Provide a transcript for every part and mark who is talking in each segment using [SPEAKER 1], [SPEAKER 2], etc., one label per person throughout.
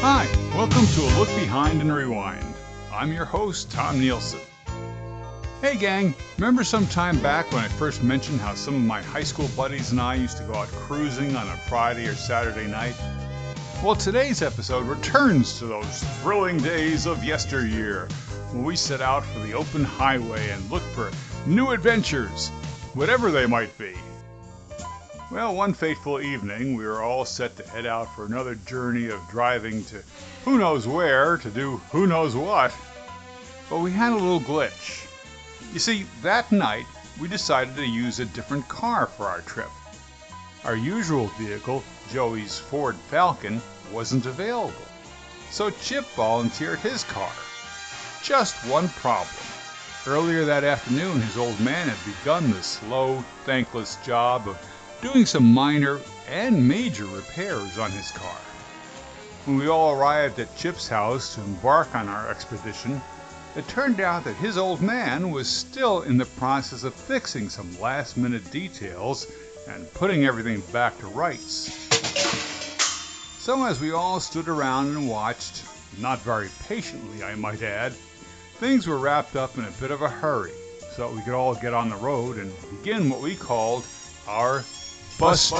[SPEAKER 1] Hi, welcome to a look behind and rewind. I'm your host, Tom Nielson. Hey gang, remember some time back when I first mentioned how some of my high school buddies and I used to go out cruising on a Friday or Saturday night? Well, today's episode returns to those thrilling days of yesteryear when we set out for the open highway and look for new adventures, whatever they might be. Well, one fateful evening, we were all set to head out for another journey of driving to who knows where to do who knows what. But we had a little glitch. You see, that night we decided to use a different car for our trip. Our usual vehicle, Joey's Ford Falcon, wasn't available. So Chip volunteered his car. Just one problem. Earlier that afternoon, his old man had begun the slow, thankless job of doing some minor and major repairs on his car. When we all arrived at Chip's house to embark on our expedition, it turned out that his old man was still in the process of fixing some last minute details and putting everything back to rights. So, as we all stood around and watched, not very patiently, I might add, things were wrapped up in a bit of a hurry so that we could all get on the road and begin what we called our bus tour.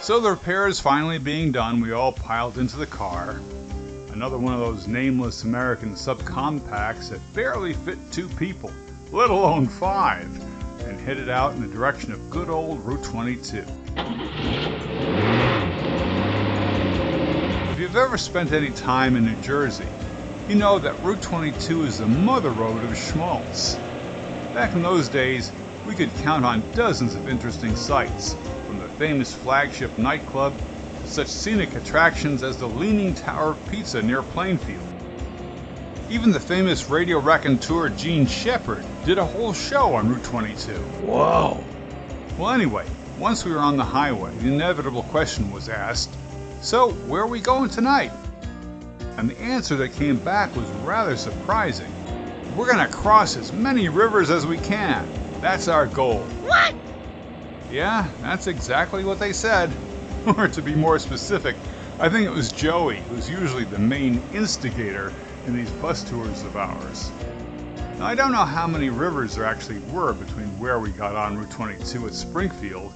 [SPEAKER 1] So the repairs finally being done, we all piled into the car. Another one of those nameless American subcompacts that barely fit two people, let alone five, and headed out in the direction of good old Route 22. If you've ever spent any time in New Jersey, you know that Route 22 is the mother road of schmaltz. Back in those days, we could count on dozens of interesting sights, from the famous flagship nightclub to such scenic attractions as the Leaning Tower of Pizza near Plainfield. Even the famous radio raconteur Jean Shepherd did a whole show on Route 22.
[SPEAKER 2] Whoa!
[SPEAKER 1] Well, anyway, once we were on the highway, the inevitable question was asked So, where are we going tonight? And the answer that came back was rather surprising. We're going to cross as many rivers as we can. That's our goal.
[SPEAKER 2] What?
[SPEAKER 1] Yeah, that's exactly what they said. Or to be more specific, I think it was Joey who's usually the main instigator in these bus tours of ours. Now, I don't know how many rivers there actually were between where we got on Route 22 at Springfield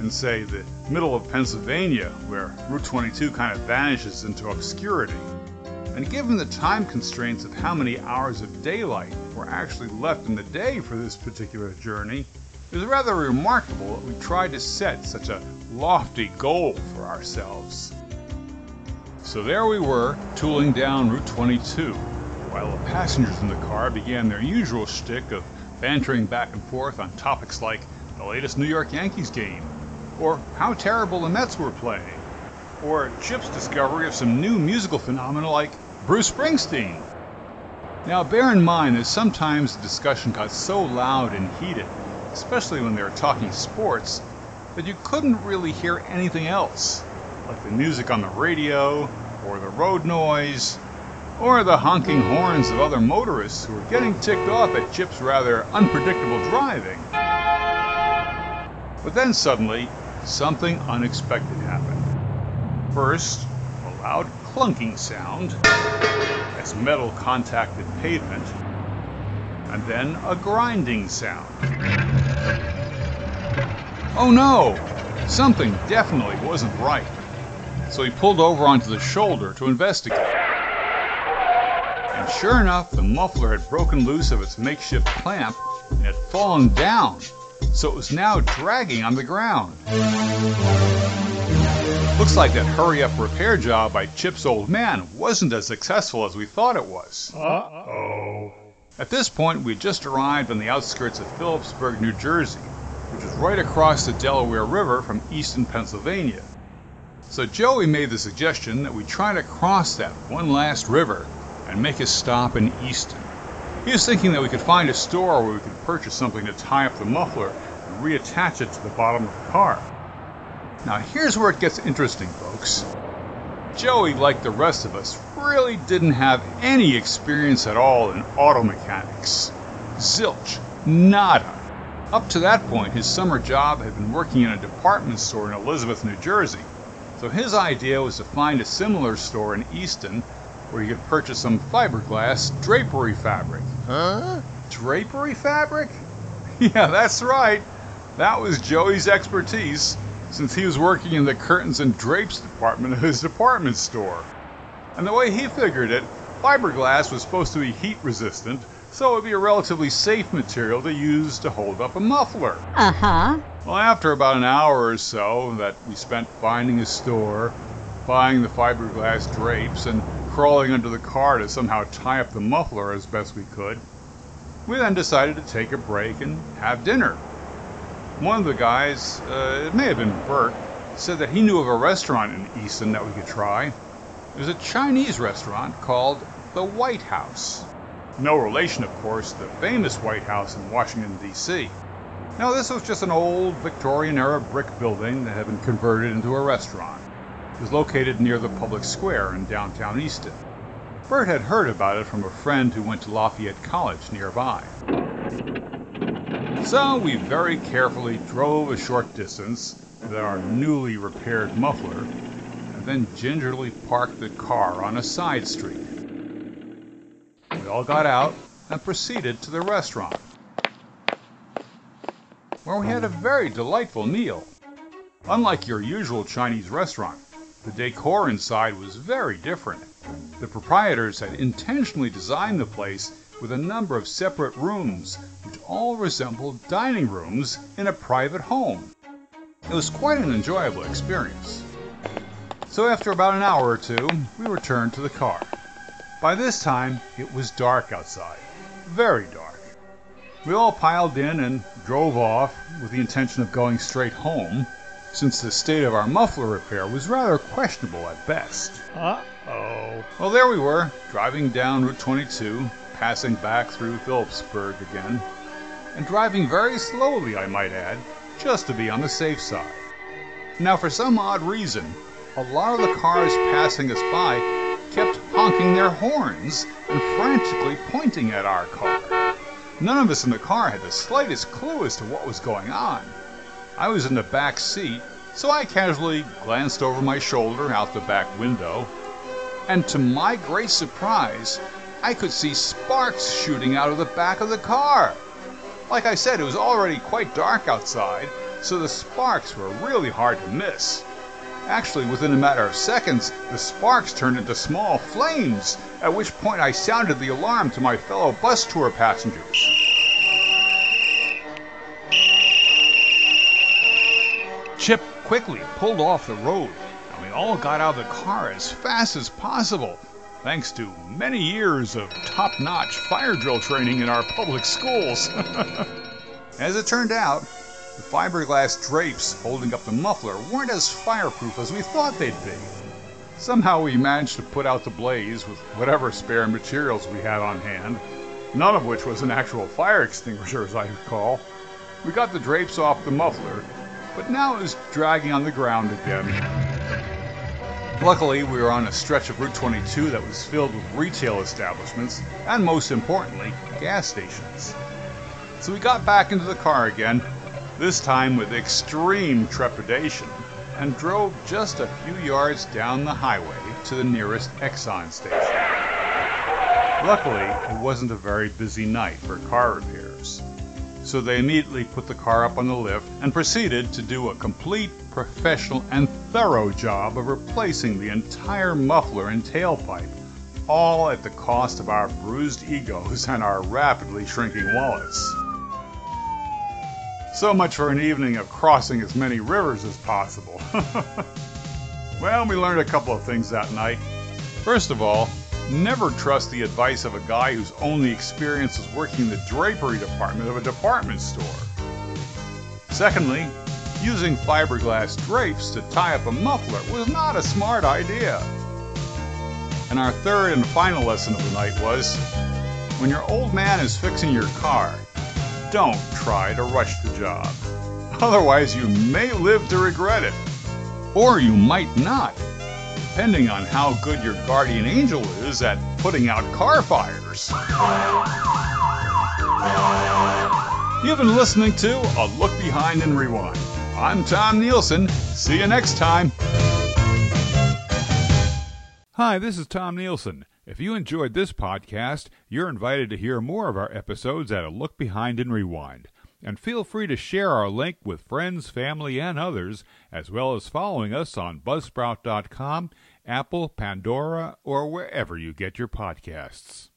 [SPEAKER 1] and, say, the middle of Pennsylvania, where Route 22 kind of vanishes into obscurity. And given the time constraints of how many hours of daylight were actually left in the day for this particular journey, it is rather remarkable that we tried to set such a lofty goal for ourselves. So there we were, tooling down Route 22, while the passengers in the car began their usual shtick of bantering back and forth on topics like the latest New York Yankees game, or how terrible the Mets were playing, or Chip's discovery of some new musical phenomena like Bruce Springsteen. Now, bear in mind that sometimes the discussion got so loud and heated, especially when they were talking sports, that you couldn't really hear anything else, like the music on the radio, or the road noise, or the honking horns of other motorists who were getting ticked off at Chip's rather unpredictable driving. But then suddenly, something unexpected happened. First, a loud clunking sound as metal contacted pavement, and then a grinding sound. Oh no! Something definitely wasn't right. So he pulled over onto the shoulder to investigate. And sure enough, the muffler had broken loose of its makeshift clamp and had fallen down, so it was now dragging on the ground. Looks like that hurry up repair job by Chip's old man wasn't as successful as we thought it was.
[SPEAKER 2] Uh oh.
[SPEAKER 1] At this point, we just arrived on the outskirts of Phillipsburg, New Jersey, which is right across the Delaware River from eastern Pennsylvania. So Joey made the suggestion that we try to cross that one last river and make a stop in Easton. He was thinking that we could find a store where we could purchase something to tie up the muffler and reattach it to the bottom of the car. Now, here's where it gets interesting, folks. Joey, like the rest of us, really didn't have any experience at all in auto mechanics. Zilch. Nada. Up to that point, his summer job had been working in a department store in Elizabeth, New Jersey. So his idea was to find a similar store in Easton where he could purchase some fiberglass drapery fabric.
[SPEAKER 2] Huh?
[SPEAKER 1] Drapery fabric? yeah, that's right. That was Joey's expertise since he was working in the curtains and drapes department of his department store. And the way he figured it, fiberglass was supposed to be heat resistant, so it would be a relatively safe material to use to hold up a muffler.
[SPEAKER 3] Uh huh.
[SPEAKER 1] Well, after about an hour or so that we spent finding a store, buying the fiberglass drapes, and crawling under the car to somehow tie up the muffler as best we could, we then decided to take a break and have dinner. One of the guys, uh, it may have been Bert, said that he knew of a restaurant in Easton that we could try. It was a Chinese restaurant called the White House. No relation, of course, to the famous White House in Washington, D.C. Now, this was just an old Victorian era brick building that had been converted into a restaurant. It was located near the public square in downtown Easton. Bert had heard about it from a friend who went to Lafayette College nearby. So we very carefully drove a short distance with our newly repaired muffler and then gingerly parked the car on a side street. We all got out and proceeded to the restaurant, where we had a very delightful meal. Unlike your usual Chinese restaurant, the decor inside was very different. The proprietors had intentionally designed the place with a number of separate rooms, which all resembled dining rooms in a private home. It was quite an enjoyable experience. So, after about an hour or two, we returned to the car. By this time, it was dark outside. Very dark. We all piled in and drove off with the intention of going straight home, since the state of our muffler repair was rather questionable at best.
[SPEAKER 2] Uh oh.
[SPEAKER 1] Well, there we were, driving down Route 22, passing back through Phillipsburg again, and driving very slowly, I might add, just to be on the safe side. Now, for some odd reason, a lot of the cars passing us by kept honking their horns and frantically pointing at our car. None of us in the car had the slightest clue as to what was going on. I was in the back seat, so I casually glanced over my shoulder out the back window, and to my great surprise, I could see sparks shooting out of the back of the car. Like I said, it was already quite dark outside, so the sparks were really hard to miss. Actually, within a matter of seconds, the sparks turned into small flames, at which point I sounded the alarm to my fellow bus tour passengers. Chip quickly pulled off the road, and we all got out of the car as fast as possible, thanks to many years of top notch fire drill training in our public schools. as it turned out, the fiberglass drapes holding up the muffler weren't as fireproof as we thought they'd be. Somehow we managed to put out the blaze with whatever spare materials we had on hand, none of which was an actual fire extinguisher, as I recall. We got the drapes off the muffler, but now it was dragging on the ground again. Luckily, we were on a stretch of Route 22 that was filled with retail establishments and, most importantly, gas stations. So we got back into the car again, this time with extreme trepidation, and drove just a few yards down the highway to the nearest Exxon station. Luckily, it wasn't a very busy night for car repairs so they immediately put the car up on the lift and proceeded to do a complete, professional, and thorough job of replacing the entire muffler and tailpipe, all at the cost of our bruised egos and our rapidly shrinking wallets. So much for an evening of crossing as many rivers as possible. well, we learned a couple of things that night. First of all, Never trust the advice of a guy whose only experience is working the drapery department of a department store. Secondly, using fiberglass drapes to tie up a muffler was not a smart idea. And our third and final lesson of the night was when your old man is fixing your car, don't try to rush the job. Otherwise, you may live to regret it. Or you might not depending on how good your guardian angel is at putting out car fires. You've been listening to A Look Behind and Rewind. I'm Tom Nielson. See you next time. Hi, this is Tom Nielson. If you enjoyed this podcast, you're invited to hear more of our episodes at A Look Behind and Rewind. And feel free to share our link with friends, family, and others, as well as following us on Buzzsprout.com, Apple, Pandora, or wherever you get your podcasts.